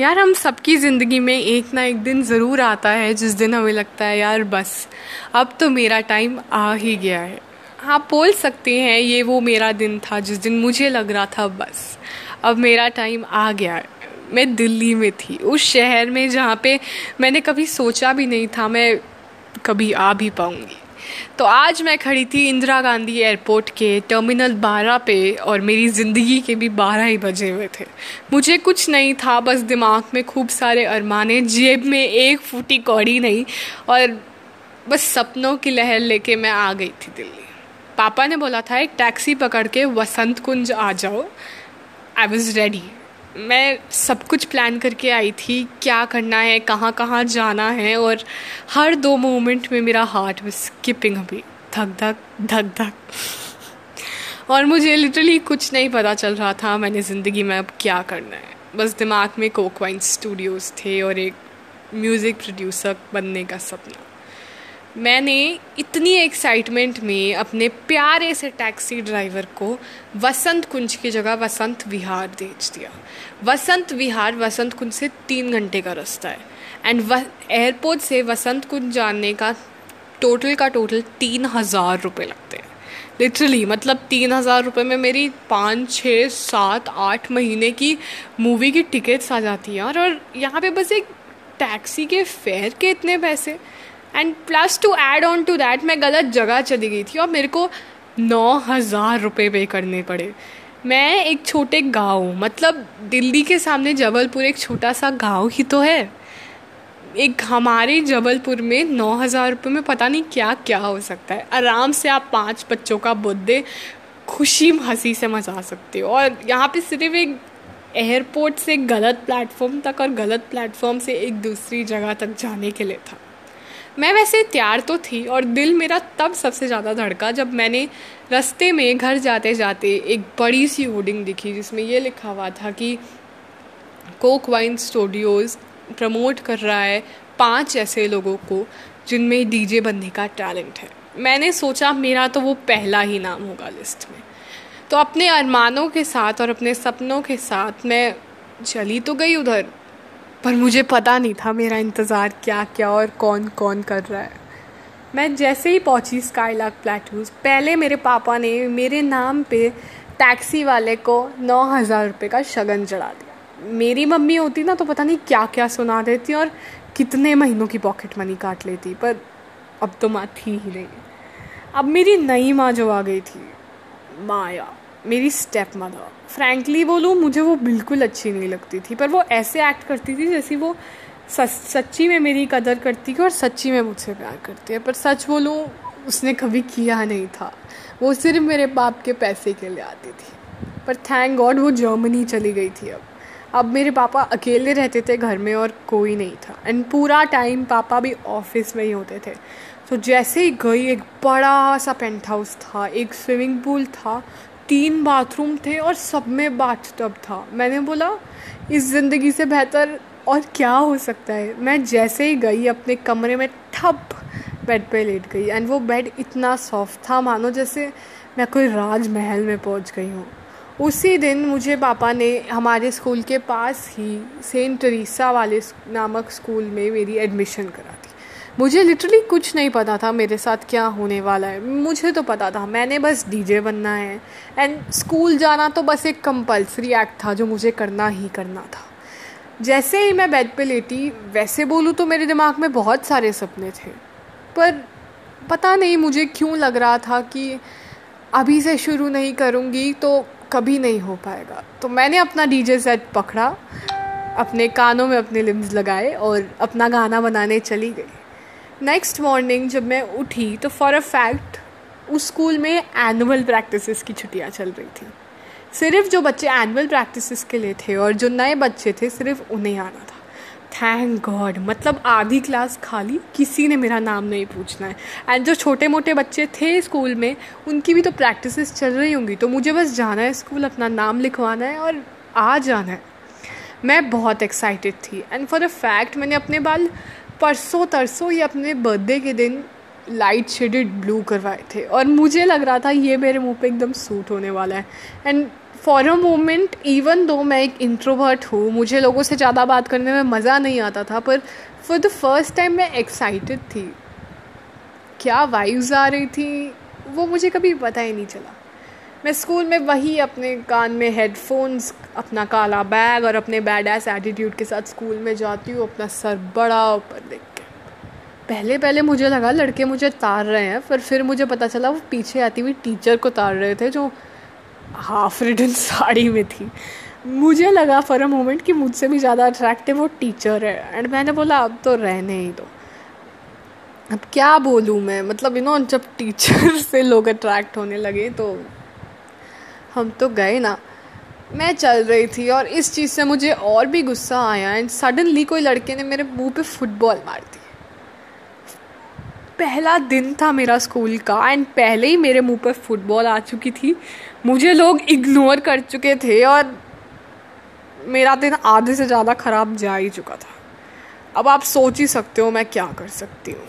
यार, हम सबकी ज़िंदगी में एक ना एक दिन ज़रूर आता है, जिस दिन हमें लगता है, यार, बस, अब तो मेरा टाइम आ ही गया है। आप बोल सकते हैं, ये वो मेरा दिन था, जिस दिन मुझे लग रहा था, बस, अब मेरा टाइम आ गया है। मैं दिल्ली में थी, उस शहर में जहाँ पे मैंने कभी सोचा भी नहीं था, मैं कभी आ भी पाऊँगी। तो आज मैं खड़ी थी इंदिरा गांधी एयरपोर्ट के टर्मिनल 12 पे और मेरी ज़िंदगी के भी 12 ही बजे हुए थे। मुझे कुछ नहीं था, बस दिमाग में खूब सारे अरमाने, जेब में एक फूटी कौड़ी नहीं और बस सपनों की लहर लेके मैं आ गई थी दिल्ली। पापा ने बोला था, एक टैक्सी पकड़ के वसंत कुंज आ जाओ। आई वॉज़ रेडी मैं सब कुछ प्लान करके आई थी, क्या करना है, कहाँ कहाँ जाना है, और हर दो मोमेंट में मेरा हार्ट was स्किपिंग अभी धक धक धक धक। और मुझे लिटरली कुछ नहीं पता चल रहा था, मैंने ज़िंदगी में अब क्या करना है। बस दिमाग में कोकवाइन स्टूडियोज़ थे और एक म्यूज़िक प्रोड्यूसर बनने का सपना। मैंने इतनी एक्साइटमेंट में अपने प्यारे से टैक्सी ड्राइवर को वसंत कुंज की जगह वसंत विहार भेज दिया। वसंत विहार वसंत कुंज से तीन घंटे का रास्ता है। एंड एयरपोर्ट से वसंत कुंज जाने का टोटल का टोटल तीन हज़ार रुपये लगते हैं। लिटरली मतलब तीन हज़ार रुपये में मेरी पाँच छः सात आठ महीने की मूवी की टिकट्स आ जाती हैं और, यहाँ पे बस एक टैक्सी के फेयर के इतने पैसे। And plus to add on to that मैं गलत जगह चली गई थी और मेरे को नौ हज़ार रुपये पे करने पड़े। मैं एक छोटे गाँव मतलब दिल्ली के सामने जबलपुर एक छोटा सा गाँव ही तो है। एक हमारे जबलपुर में नौ हज़ार रुपये में पता नहीं क्या क्या हो सकता है। आराम से आप पाँच बच्चों का बर्थडे खुशी हँसी से मचा सकते हो। और यहाँ पे सिर्फ़ एक एयरपोर्ट से गलत प्लेटफॉर्म तक और गलत प्लेटफॉर्म से एक दूसरी जगह तक जाने के लिए था। मैं वैसे तैयार तो थी और दिल मेरा तब सबसे ज़्यादा धड़का जब मैंने रास्ते में घर जाते जाते एक बड़ी सी होर्डिंग दिखी जिसमें ये लिखा हुआ था कि कोक वाइन स्टूडियोज़ प्रमोट कर रहा है पाँच ऐसे लोगों को जिनमें डीजे बनने का टैलेंट है। मैंने सोचा मेरा तो वो पहला ही नाम होगा लिस्ट में। तो अपने अरमानों के साथ और अपने सपनों के साथ मैं चली तो गई उधर पर मुझे पता नहीं था मेरा इंतज़ार क्या क्या और कौन कौन कर रहा है। मैं जैसे ही पहुँची स्काईलाक प्लेटूज पहले मेरे पापा ने मेरे नाम पे टैक्सी वाले को नौ हज़ार रुपये का शगन चढ़ा दिया। मेरी मम्मी होती ना तो पता नहीं क्या क्या सुना देती और कितने महीनों की पॉकेट मनी काट लेती, पर अब तो माँ थी ही नहीं। अब मेरी नई माँ जो आ गई थी, माया। मेरी स्टेप मदर फ्रैंकली बोलूँ, मुझे वो बिल्कुल अच्छी नहीं लगती थी, पर वो ऐसे एक्ट करती थी जैसे वो सच्ची में मेरी कदर करती थी और सच्ची में मुझसे प्यार करती है। पर सच बोलूँ, उसने कभी किया नहीं था। वो सिर्फ़ मेरे बाप के पैसे के लिए आती थी। पर थैंक गॉड वो जर्मनी चली गई थी अब। अब मेरे पापा अकेले रहते थे घर में और कोई नहीं था। एंड पूरा टाइम पापा भी ऑफ़िस में ही होते थे। तो जैसे ही गई, एक बड़ा सा पेंट हाउस था, एक स्विमिंग पूल था तीन बाथरूम थे और सब में बाथ टब था। मैंने बोला, इस ज़िंदगी से बेहतर और क्या हो सकता है? मैं जैसे ही गई, अपने कमरे में ठप बेड पे लेट गई। एंड वो बेड इतना सॉफ्ट था, मानो जैसे मैं कोई राजमहल में पहुँच गई हूँ। उसी दिन मुझे पापा ने हमारे स्कूल के पास ही सेंट टेरेसा वाले नामक स्कूल में मेरी एडमिशन करा। मुझे लिटरली कुछ नहीं पता था मेरे साथ क्या होने वाला है। मुझे तो पता था, मैंने बस डीजे बनना है। एंड स्कूल जाना तो बस एक कंपलसरी एक्ट था जो मुझे करना ही करना था। जैसे ही मैं बेड पे लेटी, वैसे बोलूँ तो मेरे दिमाग में बहुत सारे सपने थे। पर पता नहीं मुझे क्यों लग रहा था कि अभी से शुरू नहीं करूँगी तो कभी नहीं हो पाएगा। तो मैंने अपना डीजे सेट पकड़ा, अपने कानों में अपने लिम्स लगाए और अपना गाना बनाने चली गई। नेक्स्ट मॉर्निंग जब मैं उठी तो फॉर अ फैक्ट उस स्कूल में एनुअल प्रैक्टिसेस की छुट्टियाँ चल रही थी। सिर्फ़ जो बच्चे एनुअल प्रैक्टिसेस के लिए थे और जो नए बच्चे थे, सिर्फ़ उन्हें आना था। थैंक गॉड मतलब आधी क्लास खाली, किसी ने मेरा नाम नहीं पूछना है। एंड जो छोटे मोटे बच्चे थे स्कूल में, उनकी भी तो प्रैक्टिसेस चल रही होंगी तो मुझे बस जाना है स्कूल अपना नाम लिखवाना है और आ जाना है। मैं बहुत एक्साइटेड थी। एंड फॉर अ फैक्ट मैंने अपने बाल परसों तरसों ये अपने बर्थडे के दिन लाइट शेडेड ब्लू करवाए थे। और मुझे लग रहा था ये मेरे मुँह पे एकदम सूट होने वाला है। And for a moment even though मैं एक इंट्रोवर्ट हूँ, मुझे लोगों से ज़्यादा बात करने में मज़ा नहीं आता था, पर फॉर द फ़र्स्ट टाइम मैं एक्साइटेड थी। क्या वाइब्स आ रही थी? वो मुझे कभी पता ही नहीं चला। मैं स्कूल में वही अपने कान में हेडफोन्स अपना काला बैग और अपने बैड एस एटीट्यूड के साथ स्कूल में जाती हूँ, अपना सर बड़ा ऊपर देख के। पहले पहले मुझे लगा लड़के मुझे तार रहे हैं, पर फिर मुझे पता चला वो पीछे आती हुई टीचर को तार रहे थे, जो हाफ़ रिटन साड़ी में थी। मुझे लगा फॉर अ मोमेंट कि मुझसे भी ज़्यादा अट्रैक्टिव वो टीचर है एंड मैंने बोला, अब तो रहने ही दो। अब क्या बोलूँ मैं? मतलब यू नो जब टीचर से लोग अट्रैक्ट होने लगे तो हम तो गए ना। मैं चल रही थी और इस चीज़ से मुझे और भी गुस्सा आया एंड सडनली कोई लड़के ने मेरे मुँह पे फुटबॉल मार दी। पहला दिन था मेरा स्कूल का एंड पहले ही मेरे मुँह पर फुटबॉल आ चुकी थी। मुझे लोग इग्नोर कर चुके थे और मेरा दिन आधे से ज़्यादा ख़राब जा ही चुका था। अब आप सोच ही सकते हो मैं क्या कर सकती हूँ।